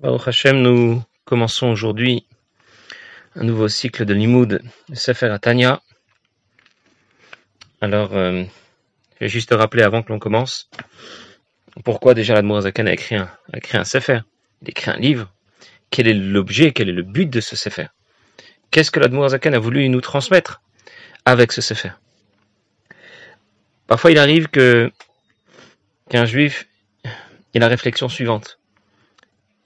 Baruch Hashem, nous commençons aujourd'hui un nouveau cycle de Limoud de Sefer Atania. Alors, euh, je vais juste rappeler avant que l'on commence pourquoi déjà l'Admour Zaken a écrit un, a écrit un Sefer, il a écrit un livre. Quel est l'objet, quel est le but de ce Sefer? Qu'est-ce que l'Admour Zaken a voulu nous transmettre avec ce Sefer? Parfois, il arrive que qu'un juif ait la réflexion suivante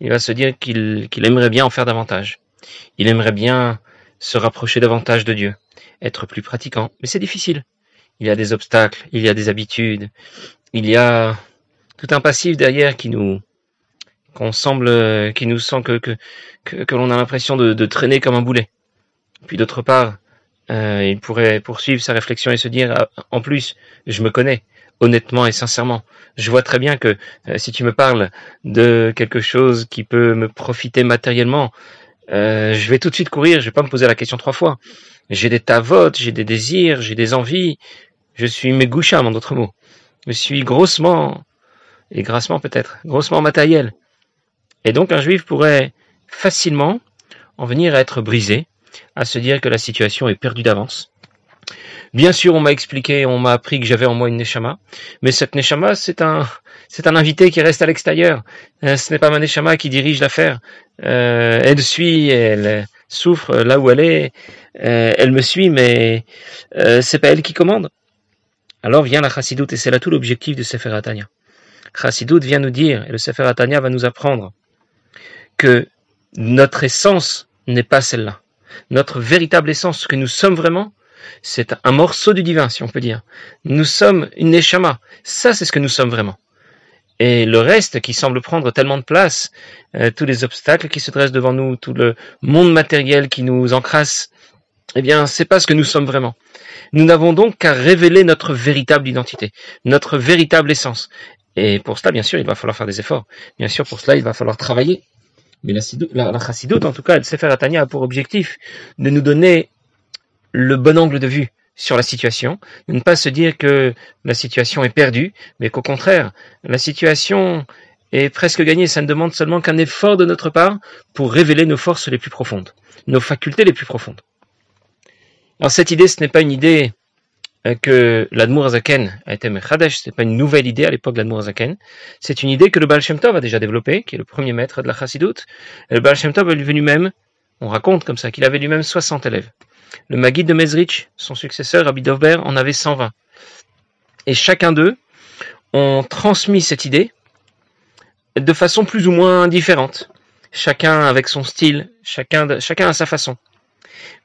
il va se dire qu'il aimerait bien en faire davantage. Il aimerait bien se rapprocher davantage de Dieu, être plus pratiquant, mais c'est difficile. Il y a des obstacles, il y a des habitudes, il y a tout un passif derrière qui nous qu'on semble, qui nous sent que l'on a l'impression de, traîner comme un boulet. Puis d'autre part, euh, il pourrait poursuivre sa réflexion et se dire ah, en plus, je me connais, honnêtement et sincèrement. Je vois très bien que euh, si tu me parles de quelque chose qui peut me profiter matériellement, euh, je vais tout de suite courir, je vais pas me poser la question trois fois. J'ai des tavotes, j'ai des désirs, j'ai des envies. Je suis mégoucham, en d'autres mots. Je suis grossement, et grassement peut-être, grossement matériel. Et donc un juif pourrait facilement en venir à être brisé, à se dire que la situation est perdue d'avance, Bien sûr, on m'a expliqué, on m'a appris que j'avais en moi une neshama, mais cette neshama, c'est un, c'est un invité qui reste à l'extérieur. Euh, ce n'est pas ma neshama qui dirige l'affaire. Euh, elle suit, elle souffre là où elle est, euh, elle me suit, mais c'est pas elle qui commande. Alors vient la chassidoute, et c'est là tout l'objectif de Sefer Atania. Chassidoute vient nous dire, et le Sefer Atania va nous apprendre, que notre essence n'est pas celle-là. Notre véritable essence, ce que nous sommes vraiment, c'est un morceau du divin, si on peut dire. Nous sommes une neshama. Ça, c'est ce que nous sommes vraiment. Et le reste qui semble prendre tellement de place, euh, tous les obstacles qui se dressent devant nous, tout le monde matériel qui nous encrasse, eh bien, c'est pas ce que nous sommes vraiment. Nous n'avons donc qu'à révéler notre véritable identité, notre véritable essence. Et pour cela, bien sûr, il va falloir faire des efforts. Bien sûr, pour cela, il va falloir travailler. Mais la, la, en tout cas, le Sefer Atania a pour objectif de nous donner le bon angle de vue sur la situation, ne pas se dire que la situation est perdue, mais qu'au contraire, la situation est presque gagnée. Ça ne demande seulement qu'un effort de notre part pour révéler nos forces les plus profondes, nos facultés les plus profondes. Alors cette idée, ce n'est pas une idée euh, que l'Admour Azaken a été Mechadesh, ce n'est pas une nouvelle idée à l'époque de l'Admour Azaken, c'est une idée que le Baal Shem Tov a déjà développée, qui est le premier maître de la Chassidoute. le Baal Shem Tov est venu même, on raconte comme ça, qu'il avait lui-même 60 élèves. Le Maguide de Mezrich, son successeur, Rabbi Dovber, en avait 120. Et chacun d'eux ont transmis cette idée de façon plus ou moins différente. Chacun avec son style, chacun, à sa façon.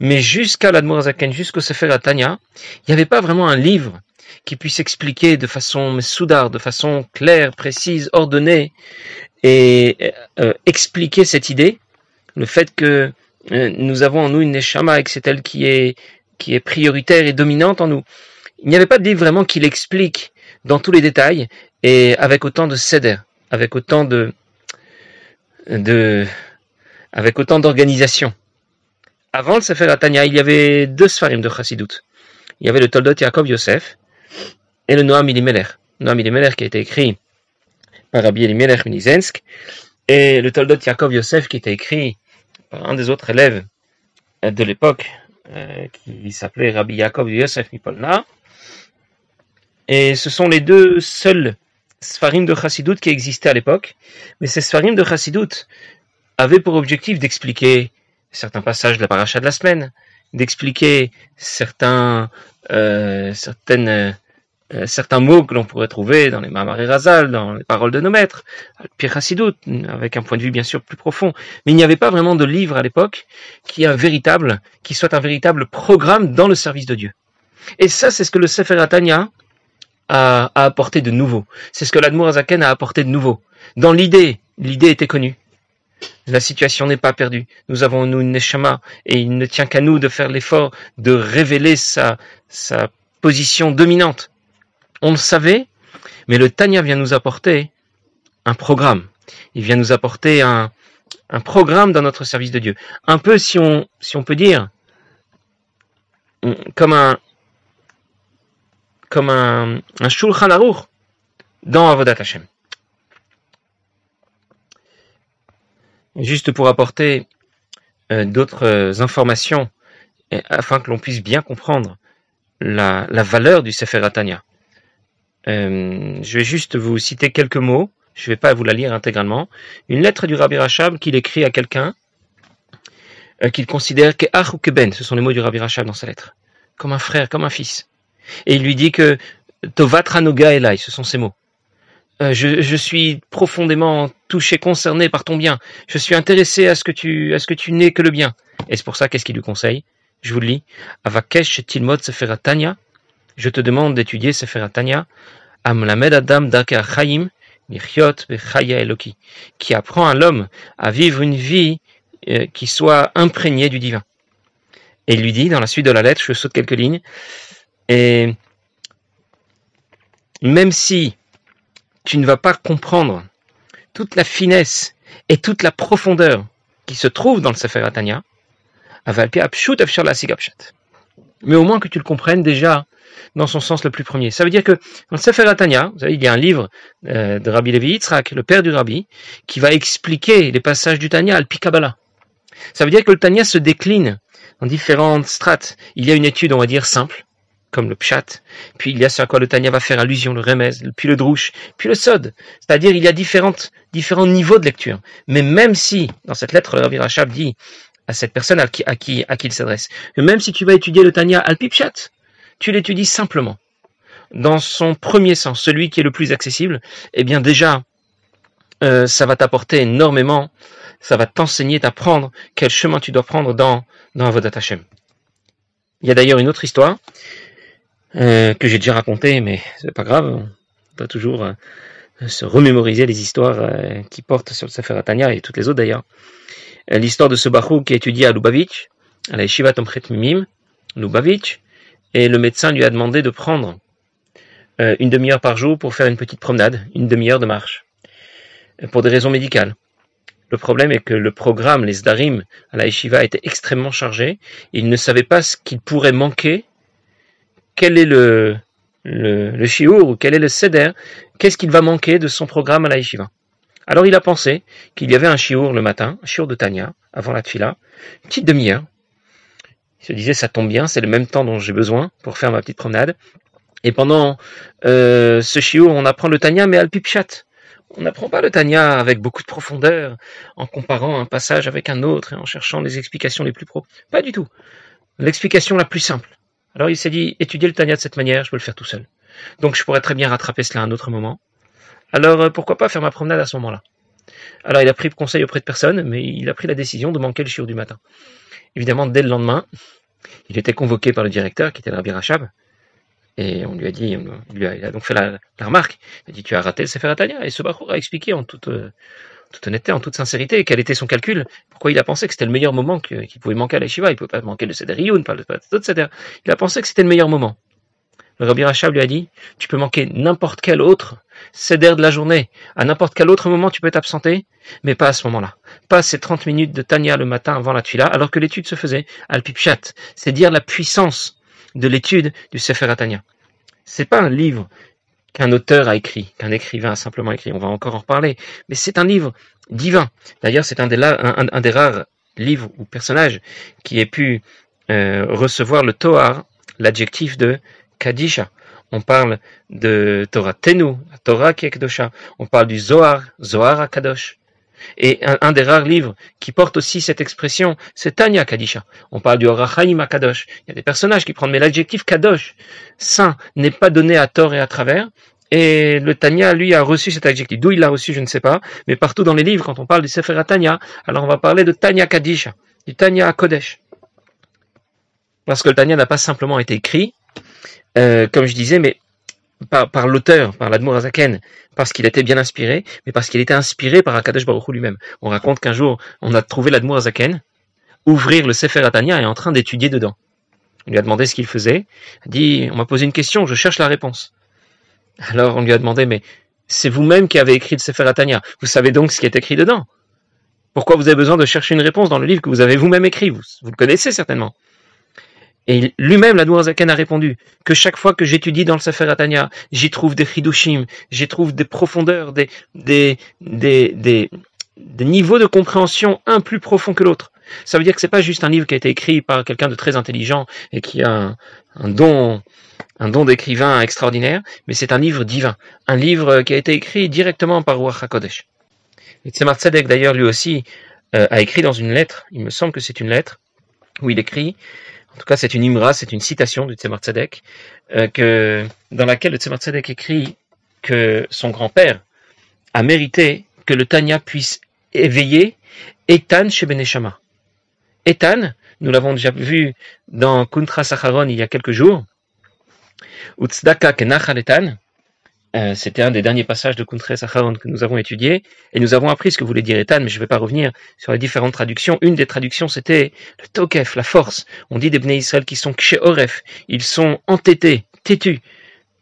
Mais jusqu'à l'Admorazaken, jusqu'au Sefer Atania, il n'y avait pas vraiment un livre qui puisse expliquer de façon soudard, de façon claire, précise, ordonnée, et euh, expliquer cette idée, le fait que nous avons en nous une neshama et que c'est elle qui est, qui est prioritaire et dominante en nous. Il n'y avait pas de livre vraiment qui l'explique dans tous les détails et avec autant de céder, avec autant de, de, avec autant d'organisation. Avant le Sefer Atania, il y avait deux Sfarim de Chassidut. Il y avait le Toldot Yaakov Yosef et le Noam Elimelech. Noam Elimelech qui a été écrit par Rabbi Elimelech Minizensk et le Toldot Yaakov Yosef qui a été écrit un des autres élèves de l'époque, euh, qui s'appelait Rabbi Yaakov Yosef Mipolna. Et ce sont les deux seuls Sfarim de Chassidut qui existaient à l'époque. Mais ces Sfarim de Chassidut avaient pour objectif d'expliquer certains passages de la paracha de la semaine, d'expliquer certains, euh, certaines euh, certains mots que l'on pourrait trouver dans les Mahamar et Razal, dans les paroles de nos maîtres, Pierre Hassidout, avec un point de vue bien sûr plus profond. Mais il n'y avait pas vraiment de livre à l'époque qui un véritable, qui soit un véritable programme dans le service de Dieu. Et ça, c'est ce que le Sefer Atania a, apporté de nouveau. C'est ce que l'Admour Azaken a apporté de nouveau. Dans l'idée, l'idée était connue. La situation n'est pas perdue. Nous avons nous une neshama et il ne tient qu'à nous de faire l'effort de révéler sa position dominante on le savait, mais le Tanya vient nous apporter un programme. Il vient nous apporter un, programme dans notre service de Dieu. Un peu, si on, peut dire, comme un, comme un, un Shulchan Aruch dans Avodat Hashem. juste pour apporter euh, d'autres euh, informations afin que l'on puisse bien comprendre la, valeur du Sefer Atania. Euh, je vais juste vous citer quelques mots, je ne vais pas vous la lire intégralement. Une lettre du Rabbi Rachab qu'il écrit à quelqu'un qu'il considère que ou Keben, ce sont les mots du Rabbi Rachab dans sa lettre, comme un frère, comme un fils. Et il lui dit que Tovat Ranoga Elai, ce sont ces mots. Euh, je, suis profondément touché, concerné par ton bien. Je suis intéressé à ce que tu, à que n'aies que le bien. Et c'est pour ça, qu'est-ce qu'il lui conseille? Je vous le lis. Avakesh tilmod sefer Tanya. Je te demande d'étudier sefer Tanya. Amlamed Adam Chaim, Eloki. Qui apprend à l'homme à vivre une vie euh, qui soit imprégnée du divin. Et il lui dit, dans la suite de la lettre, je saute quelques lignes, et même si tu ne vas pas comprendre toute la finesse et toute la profondeur qui se trouve dans le Sefer Atania, mais au moins que tu le comprennes déjà dans son sens le plus premier. Ça veut dire que dans le Sefer Atania, vous savez, il y a un livre euh, de Rabbi Levi Yitzhak, le père du Rabbi, qui va expliquer les passages du Tania al Pikabala. Ça veut dire que le Tania se décline en différentes strates. Il y a une étude, on va dire, simple, comme le pshat, puis il y a ce à quoi le Tanya va faire allusion, le remez, puis le drouche, puis le sod. C'est-à-dire il y a différents niveaux de lecture. Mais même si, dans cette lettre, le Rabbi Rachab dit à cette personne à qui, à qui, il s'adresse, même si tu vas étudier le Tanya al pshat, tu l'étudies simplement, dans son premier sens, celui qui est le plus accessible, eh bien déjà, euh, ça va t'apporter énormément, ça va t'enseigner, t'apprendre quel chemin tu dois prendre dans, dans Avodat Hashem. Il y a d'ailleurs une autre histoire euh, que j'ai déjà raconté, mais c'est pas grave, on peut toujours euh, se remémoriser les histoires qui portent sur le Sefer Atania et toutes les autres d'ailleurs. L'histoire de ce Bahou qui a étudié à Lubavitch, à la Yeshiva Tomchet Mimim, Lubavitch, et le médecin lui a demandé de prendre une demi-heure par jour pour faire une petite promenade, une demi-heure de marche, pour des raisons médicales. Le problème est que le programme, les Sdarim à la Yeshiva était extrêmement chargé. Il ne savait pas ce qu'il pourrait manquer quel est le, le, le ou quel est le seder, qu'est-ce qu'il va manquer de son programme à la yeshiva? Alors il a pensé qu'il y avait un shiur le matin, un shiur de Tanya, avant la tfila, une petite demi-heure. Il se disait, ça tombe bien, c'est le même temps dont j'ai besoin pour faire ma petite promenade. Et pendant euh, ce shiur, on apprend le Tanya, mais al pipchat. On n'apprend pas le Tanya avec beaucoup de profondeur, en comparant un passage avec un autre et en cherchant les explications les plus pro. Pas du tout. L'explication la plus simple. Alors il s'est dit, étudier le Tanya de cette manière, je peux le faire tout seul. Donc je pourrais très bien rattraper cela à un autre moment. Alors euh, pourquoi pas faire ma promenade à ce moment-là? Alors il a pris conseil auprès de personne, mais il a pris la décision de manquer le chiot du matin. Évidemment, dès le lendemain, il était convoqué par le directeur, qui était le Rabbi Rachab, et on lui a dit, il, a, donc fait la, remarque, il a dit, tu as raté le Sefer Tanya, et ce Bachour a expliqué en toute, euh, toute honnêteté, en toute sincérité, quel était son calcul, pourquoi il a pensé que c'était le meilleur moment qu'il pouvait manquer à la Shiva, il ne pouvait pas manquer le Seder Youn, pas le Seder. Il a pensé que c'était le meilleur moment. Rabbi Rachab lui a dit, tu peux manquer n'importe quel autre Seder de la journée, à n'importe quel autre moment tu peux t'absenter, mais pas à ce moment-là. Pas ces 30 minutes de Tanya le matin avant la Tfila, alors que l'étude se faisait al Pipchat. C'est dire la puissance de l'étude du Sefer Tanya. C'est pas un livre qu'un auteur a écrit, qu'un écrivain a simplement écrit. On va encore en reparler. Mais c'est un livre divin. D'ailleurs, c'est un, des rares livres ou personnages qui ait pu euh, recevoir le Toar, l'adjectif de Kadisha. On parle de Torah Tenu, Torah qui On parle du Zohar, Zohar Kadosh. Et un, des rares livres qui porte aussi cette expression, c'est Tanya Kadisha. On parle du Orachaim Kadosh. Il y a des personnages qui prennent, mais l'adjectif Kadosh, saint, n'est pas donné à tort et à travers. Et le Tanya, lui, a reçu cet adjectif. D'où il l'a reçu, je ne sais pas. Mais partout dans les livres, quand on parle du Sefer Tanya, alors on va parler de Tanya Kadisha, du Tanya Kodesh. Parce que le Tanya n'a pas simplement été écrit, euh, comme je disais, mais par, l'auteur, par l'Admour Azaken, parce qu'il était bien inspiré, mais parce qu'il était inspiré par Akadosh Baruch lui-même. On raconte qu'un jour, on a trouvé l'Admour Azaken, ouvrir le Sefer Atania et en train d'étudier dedans. On lui a demandé ce qu'il faisait. Il dit, on m'a posé une question, je cherche la réponse. Alors on lui a demandé, mais c'est vous-même qui avez écrit le Sefer Atania. Vous savez donc ce qui est écrit dedans. Pourquoi vous avez besoin de chercher une réponse dans le livre que vous avez vous-même écrit? Vous le connaissez certainement. Et lui-même, la Zaken a répondu que chaque fois que j'étudie dans le Sefer Atania, j'y trouve des chidushim, j'y trouve des profondeurs, des, des, des, des, niveaux de compréhension un plus profond que l'autre. Ça veut dire que c'est pas juste un livre qui a été écrit par quelqu'un de très intelligent et qui a un, don, un don d'écrivain extraordinaire, mais c'est un livre divin, un livre qui a été écrit directement par Ruach HaKodesh. Et Tzemar Tzedek d'ailleurs lui aussi euh, a écrit dans une lettre, il me semble que c'est une lettre, où il écrit, en tout cas c'est une imra, c'est une citation du Tzemar Tzedek, euh, dans laquelle le Tzemar écrit que son grand-père a mérité que le Tanya puisse éveiller Etan chez Beneshama. Etan, nous l'avons déjà vu dans Kuntra Sacharon il y a quelques jours, Utzdaka Kenachal Etan, euh, c'était un des derniers passages de Kuntre Sacharon que nous avons étudié, et nous avons appris ce que voulait dire Etan, mais je ne vais pas revenir sur les différentes traductions. Une des traductions, c'était le Tokef, la force. On dit des Bnei Israël qui sont Oref, ils sont entêtés, têtus.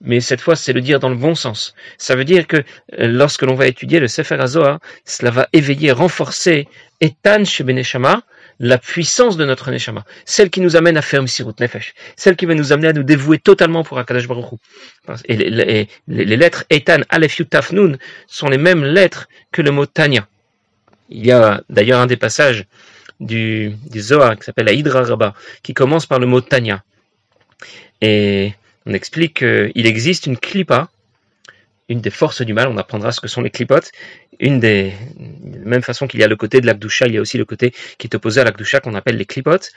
Mais cette fois, c'est le dire dans le bon sens. Ça veut dire que euh, lorsque l'on va étudier le Sefer HaZohar, cela va éveiller, renforcer Etan chez Beneshama, la puissance de notre Neshama, celle qui nous amène à faire Msirut Nefesh, celle qui va nous amener à nous dévouer totalement pour Akadash Baruch Et les, lettres Etan, Aleph, Yutaf, sont les mêmes lettres que le mot Tanya. Il y a d'ailleurs un des passages du, du Zohar qui s'appelle la Hydra Rabba, qui commence par le mot Tanya. Et on explique qu'il existe une klipa, une des forces du mal, on apprendra ce que sont les clipotes, une des, de la même façon qu'il y a le côté de l'Akdusha, il y a aussi le côté qui est opposé à l'Akdusha qu'on appelle les clipotes.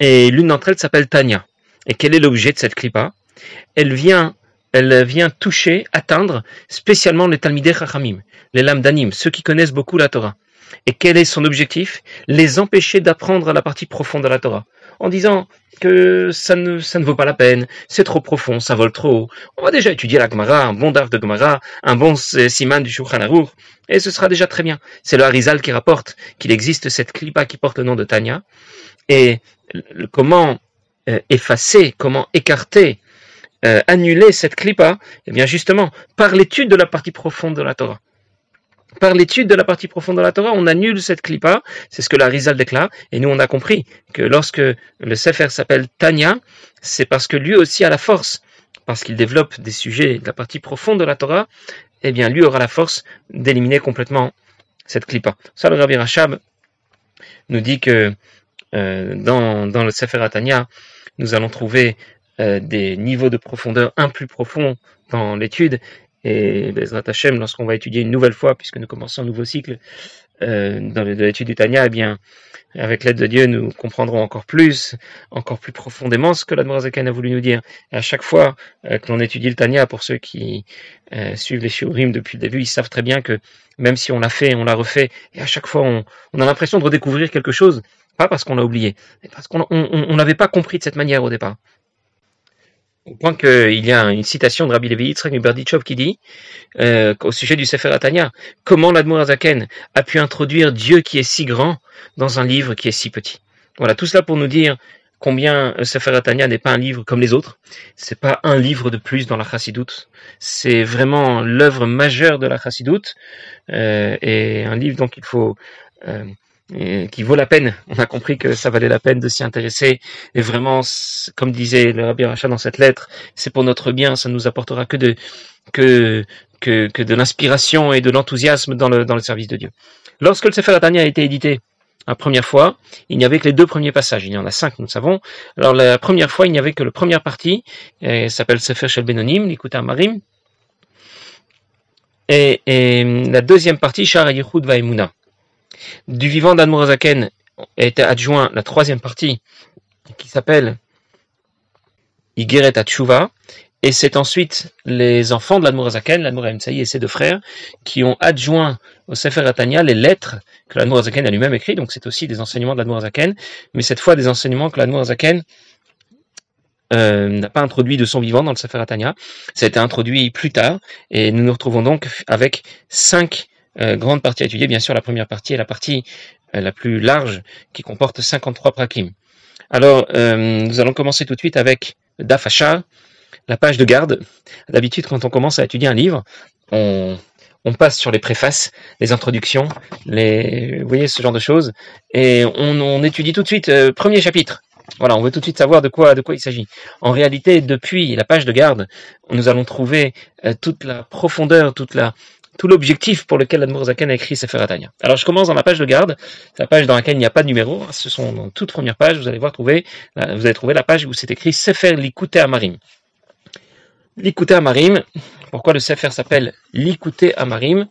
Et l'une d'entre elles s'appelle Tanya. Et quel est l'objet de cette clipa Elle vient elle vient toucher, atteindre spécialement les Talmidei Chachamim, les lames d'anime, ceux qui connaissent beaucoup la Torah. Et quel est son objectif? Les empêcher d'apprendre la partie profonde de la Torah en disant que ça ne, vaut pas la peine, c'est trop profond, ça vole trop haut. On va déjà étudier la Gemara, un bon daf de Gemara, un bon siman du Shulchan et ce sera déjà très bien. C'est le Harizal qui rapporte qu'il existe cette clipa qui porte le nom de Tanya, et comment euh, effacer, comment écarter, euh, annuler cette clipa, eh bien justement, par l'étude de la partie profonde de la Torah par l'étude de la partie profonde de la Torah, on annule cette clipa, c'est ce que la Rizal déclare, et nous on a compris que lorsque le Sefer s'appelle Tanya, c'est parce que lui aussi a la force, parce qu'il développe des sujets de la partie profonde de la Torah, eh bien lui aura la force d'éliminer complètement cette clipa. Ça le Rabbi Rachab nous dit que euh, dans, le Sefer Tanya, nous allons trouver euh, des niveaux de profondeur un plus profonds dans l'étude et Bezrat Hashem, lorsqu'on va étudier une nouvelle fois, puisque nous commençons un nouveau cycle euh, dans l'étude du Tanya, eh bien, avec l'aide de Dieu, nous comprendrons encore plus, encore plus profondément ce que l'Admorazakan a voulu nous dire. À chaque fois euh, que l'on étudie le Tanya, pour ceux qui euh, suivent les shiurim depuis le début, ils savent très bien que même si on l'a fait, on l'a refait, et à chaque fois on, on a l'impression de redécouvrir quelque chose, pas parce qu'on l'a oublié, mais parce qu'on n'avait pas compris de cette manière au départ. Au point qu'il y a une citation de Rabbi Levi Yitzhak Berdichov qui dit, euh, au sujet du Sefer Atania, comment l'Admour Azaken a pu introduire Dieu qui est si grand dans un livre qui est si petit. Voilà, tout cela pour nous dire combien le Sefer Atania n'est pas un livre comme les autres. C'est pas un livre de plus dans la Chassidoute. C'est vraiment l'œuvre majeure de la Chassidoute euh, et un livre dont il faut euh, qui vaut la peine. On a compris que ça valait la peine de s'y intéresser. Et vraiment, comme disait le Rabbi Racha dans cette lettre, c'est pour notre bien, ça nous apportera que de, que, que, que de l'inspiration et de l'enthousiasme dans le, dans le service de Dieu. Lorsque le Sefer Atania a été édité, la première fois, il n'y avait que les deux premiers passages. Il y en a cinq, nous le savons. Alors la première fois, il n'y avait que la première partie, et s'appelle Sefer Shel Benonim, l'Ikuta Marim. Et, et la deuxième partie, Shara Yehud Vaimuna du vivant d'Admorazaken a été adjoint la troisième partie qui s'appelle Igeret Atshuva, et c'est ensuite les enfants de l'Admorazaken, l'Admorazaken et ses deux frères, qui ont adjoint au Sefer Atania les lettres que l'Admorazaken a lui-même écrites, donc c'est aussi des enseignements de l'Admorazaken, mais cette fois des enseignements que l'Admorazaken euh, n'a pas introduit de son vivant dans le Sefer Atania, ça a été introduit plus tard, et nous nous retrouvons donc avec cinq euh, grande partie à étudier. Bien sûr, la première partie est la partie euh, la plus large qui comporte 53 prakim. Alors, euh, nous allons commencer tout de suite avec Dafacha, la page de garde. D'habitude, quand on commence à étudier un livre, on, on passe sur les préfaces, les introductions, les, vous voyez, ce genre de choses, et on, on étudie tout de suite premier chapitre. Voilà, on veut tout de suite savoir de quoi, de quoi il s'agit. En réalité, depuis la page de garde, nous allons trouver toute la profondeur, toute la, tout l'objectif pour lequel l'Admorazaken a écrit Sefer Atania. Alors je commence dans la page de garde, la page dans laquelle il n'y a pas de numéro, ce sont dans toute première page, vous allez voir trouver, vous allez trouver la page où c'est écrit Sefer Likute Amarim. Likute Amarim, pourquoi le Sefer s'appelle Likute Amarim?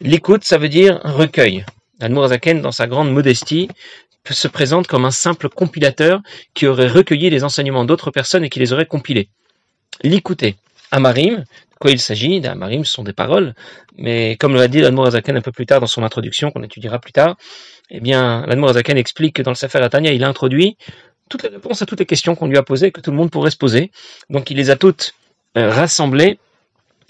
L'écoute, ça veut dire recueil. L'Admorazaken, dans sa grande modestie, se présente comme un simple compilateur qui aurait recueilli les enseignements d'autres personnes et qui les aurait compilés. L'écouter. Amarim, quoi il s'agit Amarim, ce sont des paroles, mais comme l'a dit l'Admorazaken un peu plus tard dans son introduction, qu'on étudiera plus tard, eh bien, l'Admorazaken explique que dans le Sefer Atania, il a introduit toutes les réponses à toutes les questions qu'on lui a posées, que tout le monde pourrait se poser. Donc il les a toutes euh, rassemblées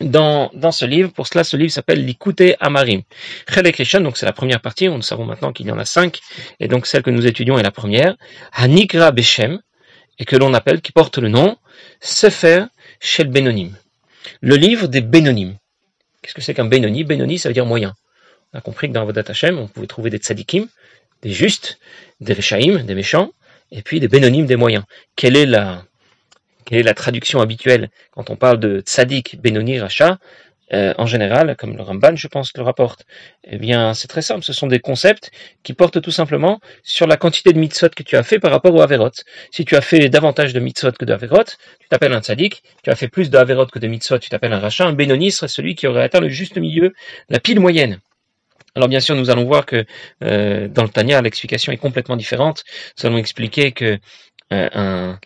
dans, dans ce livre. Pour cela, ce livre s'appelle L'Ikouté Amarim. Chelek donc c'est la première partie. Nous savons maintenant qu'il y en a cinq. Et donc celle que nous étudions est la première. Hanikra Beshem, et que l'on appelle, qui porte le nom Sefer Shel Benonim. Le livre des Benonim. Qu'est-ce que c'est qu'un Benoni? Benoni, ça veut dire moyen. On a compris que dans votre Hashem, on pouvait trouver des tzadikim, des justes, des rechaim, des méchants, et puis des Benonim, des moyens. Quelle est la, quelle est la traduction habituelle quand on parle de tzaddik, Benoni, Racha? Euh, en général, comme le Ramban, je pense, le rapporte, eh bien, c'est très simple. Ce sont des concepts qui portent tout simplement sur la quantité de mitzvot que tu as fait par rapport au Averot. Si tu as fait davantage de mitzvot que de Averot, tu t'appelles un tzaddik. Tu as fait plus de Averot que de mitzvot, tu t'appelles un rachat. Un Benoni serait celui qui aurait atteint le juste milieu, la pile moyenne. Alors bien sûr, nous allons voir que euh, dans le Tanya, l'explication est complètement différente. Nous allons expliquer que euh, un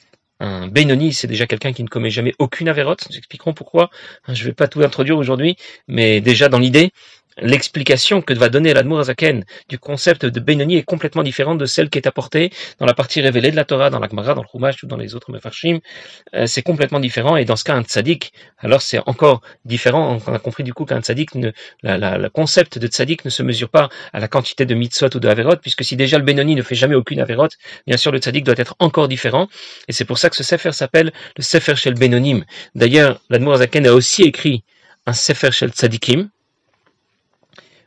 un Benoni, c'est déjà quelqu'un qui ne commet jamais aucune avérote. Nous expliquerons pourquoi. Je ne vais pas tout introduire aujourd'hui, mais déjà dans l'idée, l'explication que va donner l'Admorazaken du concept de Benoni est complètement différente de celle qui est apportée dans la partie révélée de la Torah, dans la dans le Chumash ou dans les autres Mefarshim. Euh, c'est complètement différent et dans ce cas, un tzaddik, alors c'est encore différent. On a compris du coup qu'un tzaddik, ne, la, le concept de tzaddik ne se mesure pas à la quantité de mitzvot ou de averot, puisque si déjà le Benoni ne fait jamais aucune averot, bien sûr le tzaddik doit être encore différent. Et c'est pour ça que ce sefer s'appelle le sefer shel Benonim. D'ailleurs, l'Admorazaken a aussi écrit un sefer shel tzaddikim,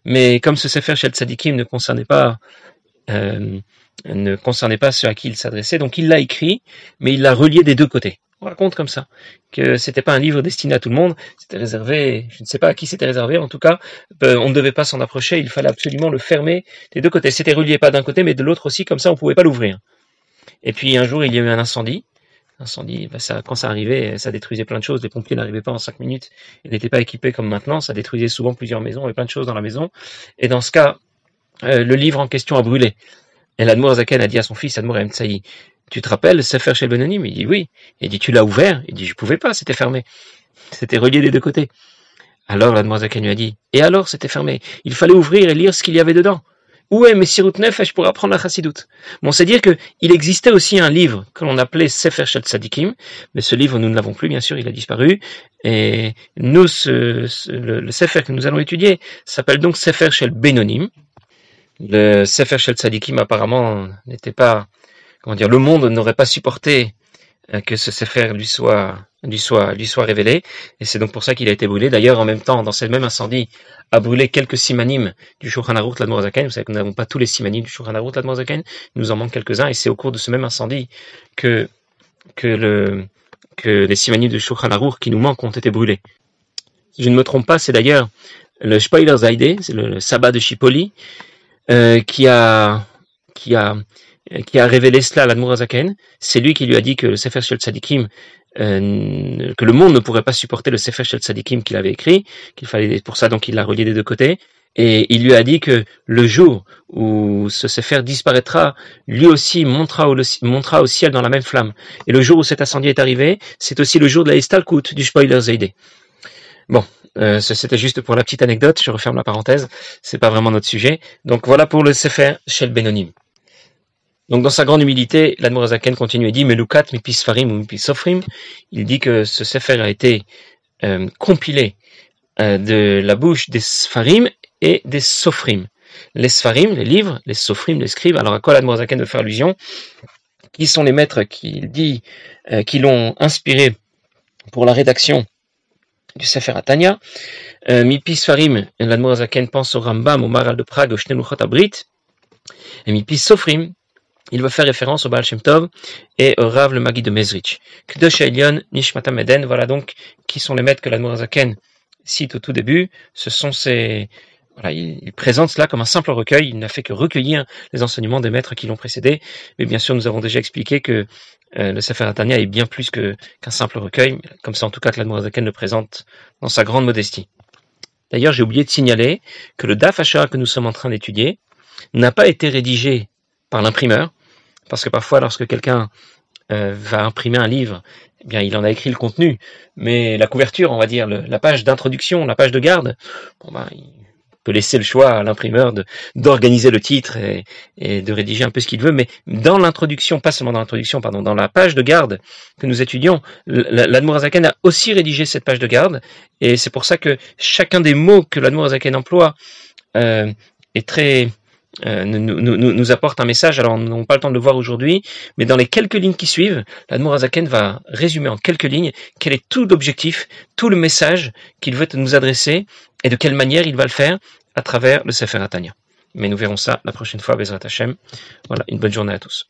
mais comme ce Sefer Shel Tzadikim ne concernait pas euh, ne concernait pas ceux à qui il s'adressait, donc il l'a écrit, mais il l'a relié des deux côtés. On raconte comme ça que c'était pas un livre destiné à tout le monde, c'était réservé, je ne sais pas à qui c'était réservé, en tout cas, euh, on ne devait pas s'en approcher, il fallait absolument le fermer des deux côtés. C'était relié pas d'un côté, mais de l'autre aussi, comme ça on pouvait pas l'ouvrir. Et puis un jour, il y a eu un incendie, Incendie, bah, ça, quand ça arrivait, ça détruisait plein de choses. Les pompiers n'arrivaient pas en cinq minutes. Ils n'étaient pas équipés comme maintenant. Ça détruisait souvent plusieurs maisons et plein de choses dans la maison. Et dans ce cas, euh, le livre en question a brûlé. Et l'Admour Zaken a dit à son fils, Admour Emtsaï, tu te rappelles Sefer chez Benonim Il dit oui. Il dit tu l'as ouvert? Il dit je pouvais pas, c'était fermé. C'était relié des deux côtés. Alors l'Admour Zaken lui a dit, et alors c'était fermé? Il fallait ouvrir et lire ce qu'il y avait dedans. Où est Messirut Nefesh pour apprendre la Chassidoute Bon, c'est dire qu'il existait aussi un livre que l'on appelait Sefer Shel Tzadikim, mais ce livre, nous ne l'avons plus, bien sûr, il a disparu. Et nous, ce, le, Sefer que nous allons étudier s'appelle donc Sefer Shel Benonim. Le Sefer Shel Tzadikim, apparemment, n'était pas, comment dire, le monde n'aurait pas supporté que ce Sefer lui soit, lui soit, lui soit révélé. Et c'est donc pour ça qu'il a été brûlé. D'ailleurs, en même temps, dans ce même incendie, a brûlé quelques simanim du Shulchan Aruch Ladmorazaken. Vous savez que nous n'avons pas tous les simanim du Shulchan Aruch Ladmorazaken. Il nous en manque quelques-uns. Et c'est au cours de ce même incendie que, que le, que les simanim du Shulchan Aruch qui nous manquent ont été brûlés. Si je ne me trompe pas, c'est d'ailleurs le Spoiler Zaide, c'est le, sabbat de Chipoli, euh, qui a, qui a, qui a révélé cela à l'Admorazaken. C'est lui qui lui a dit que le Sefer Shel Tzadikim euh, que le monde ne pourrait pas supporter le Sefer Shel Tzadikim qu'il avait écrit, qu'il fallait pour ça donc il l'a relié des deux côtés, et il lui a dit que le jour où ce Sefer disparaîtra, lui aussi montera au, ciel dans la même flamme. Et le jour où cet incendie est arrivé, c'est aussi le jour de la Istalkut du Spoiler Zeide. Bon, euh, c'était juste pour la petite anecdote, je referme la parenthèse, c'est pas vraiment notre sujet. Donc voilà pour le Sefer Shel Benonim. Donc dans sa grande humilité, l'Admorazaken continue et dit Melukat mipis farim ou mipis sofrim. Il dit que ce sefer a été euh, compilé euh, de la bouche des sfarim et des sofrim. Les sfarim, les livres, les sofrim, les scribes. Alors à quoi l'Admorazaken veut faire allusion? Qui sont les maîtres qui dit euh, qui l'ont inspiré pour la rédaction du Sefer Atania Mipis farim, l'Admorazaken pense au Rambam, au Maral de Prague, au Shneluchot Abrit. Et mipis sofrim, il va faire référence au Baal Shem Tov et au Rav le Magi de Mezrich. Kdosh Elion, Nishmatam Eden, voilà donc qui sont les maîtres que la Zaken cite au tout début, ce sont ces, voilà, il, présente cela comme un simple recueil. Il n'a fait que recueillir les enseignements des maîtres qui l'ont précédé. Mais bien sûr, nous avons déjà expliqué que euh, le Sefer Atania est bien plus qu'un simple recueil, comme c'est en tout cas que l'Admorazaken le présente dans sa grande modestie. D'ailleurs, j'ai oublié de signaler que le Daf que nous sommes en train d'étudier n'a pas été rédigé par l'imprimeur, parce que parfois, lorsque quelqu'un euh, va imprimer un livre, eh bien, il en a écrit le contenu, mais la couverture, on va dire, la page d'introduction, la page de garde, ben, il peut laisser le choix à l'imprimeur d'organiser le titre et, de rédiger un peu ce qu'il veut, mais dans l'introduction, pas seulement dans l'introduction, pardon, dans la page de garde que nous étudions, l'Admorazaken a aussi rédigé cette page de garde, et c'est pour ça que chacun des mots que l'Admorazaken emploie euh, est très euh, nous, nous, nous, apporte un message. Alors, nous n'avons pas le temps de le voir aujourd'hui, mais dans les quelques lignes qui suivent, l'Admorazaken va résumer en quelques lignes quel est tout l'objectif, tout le message qu'il veut nous adresser et de quelle manière il va le faire à travers le Sefer Atania. Mais nous verrons ça la prochaine fois, Bezrat Hashem. Voilà, une bonne journée à tous.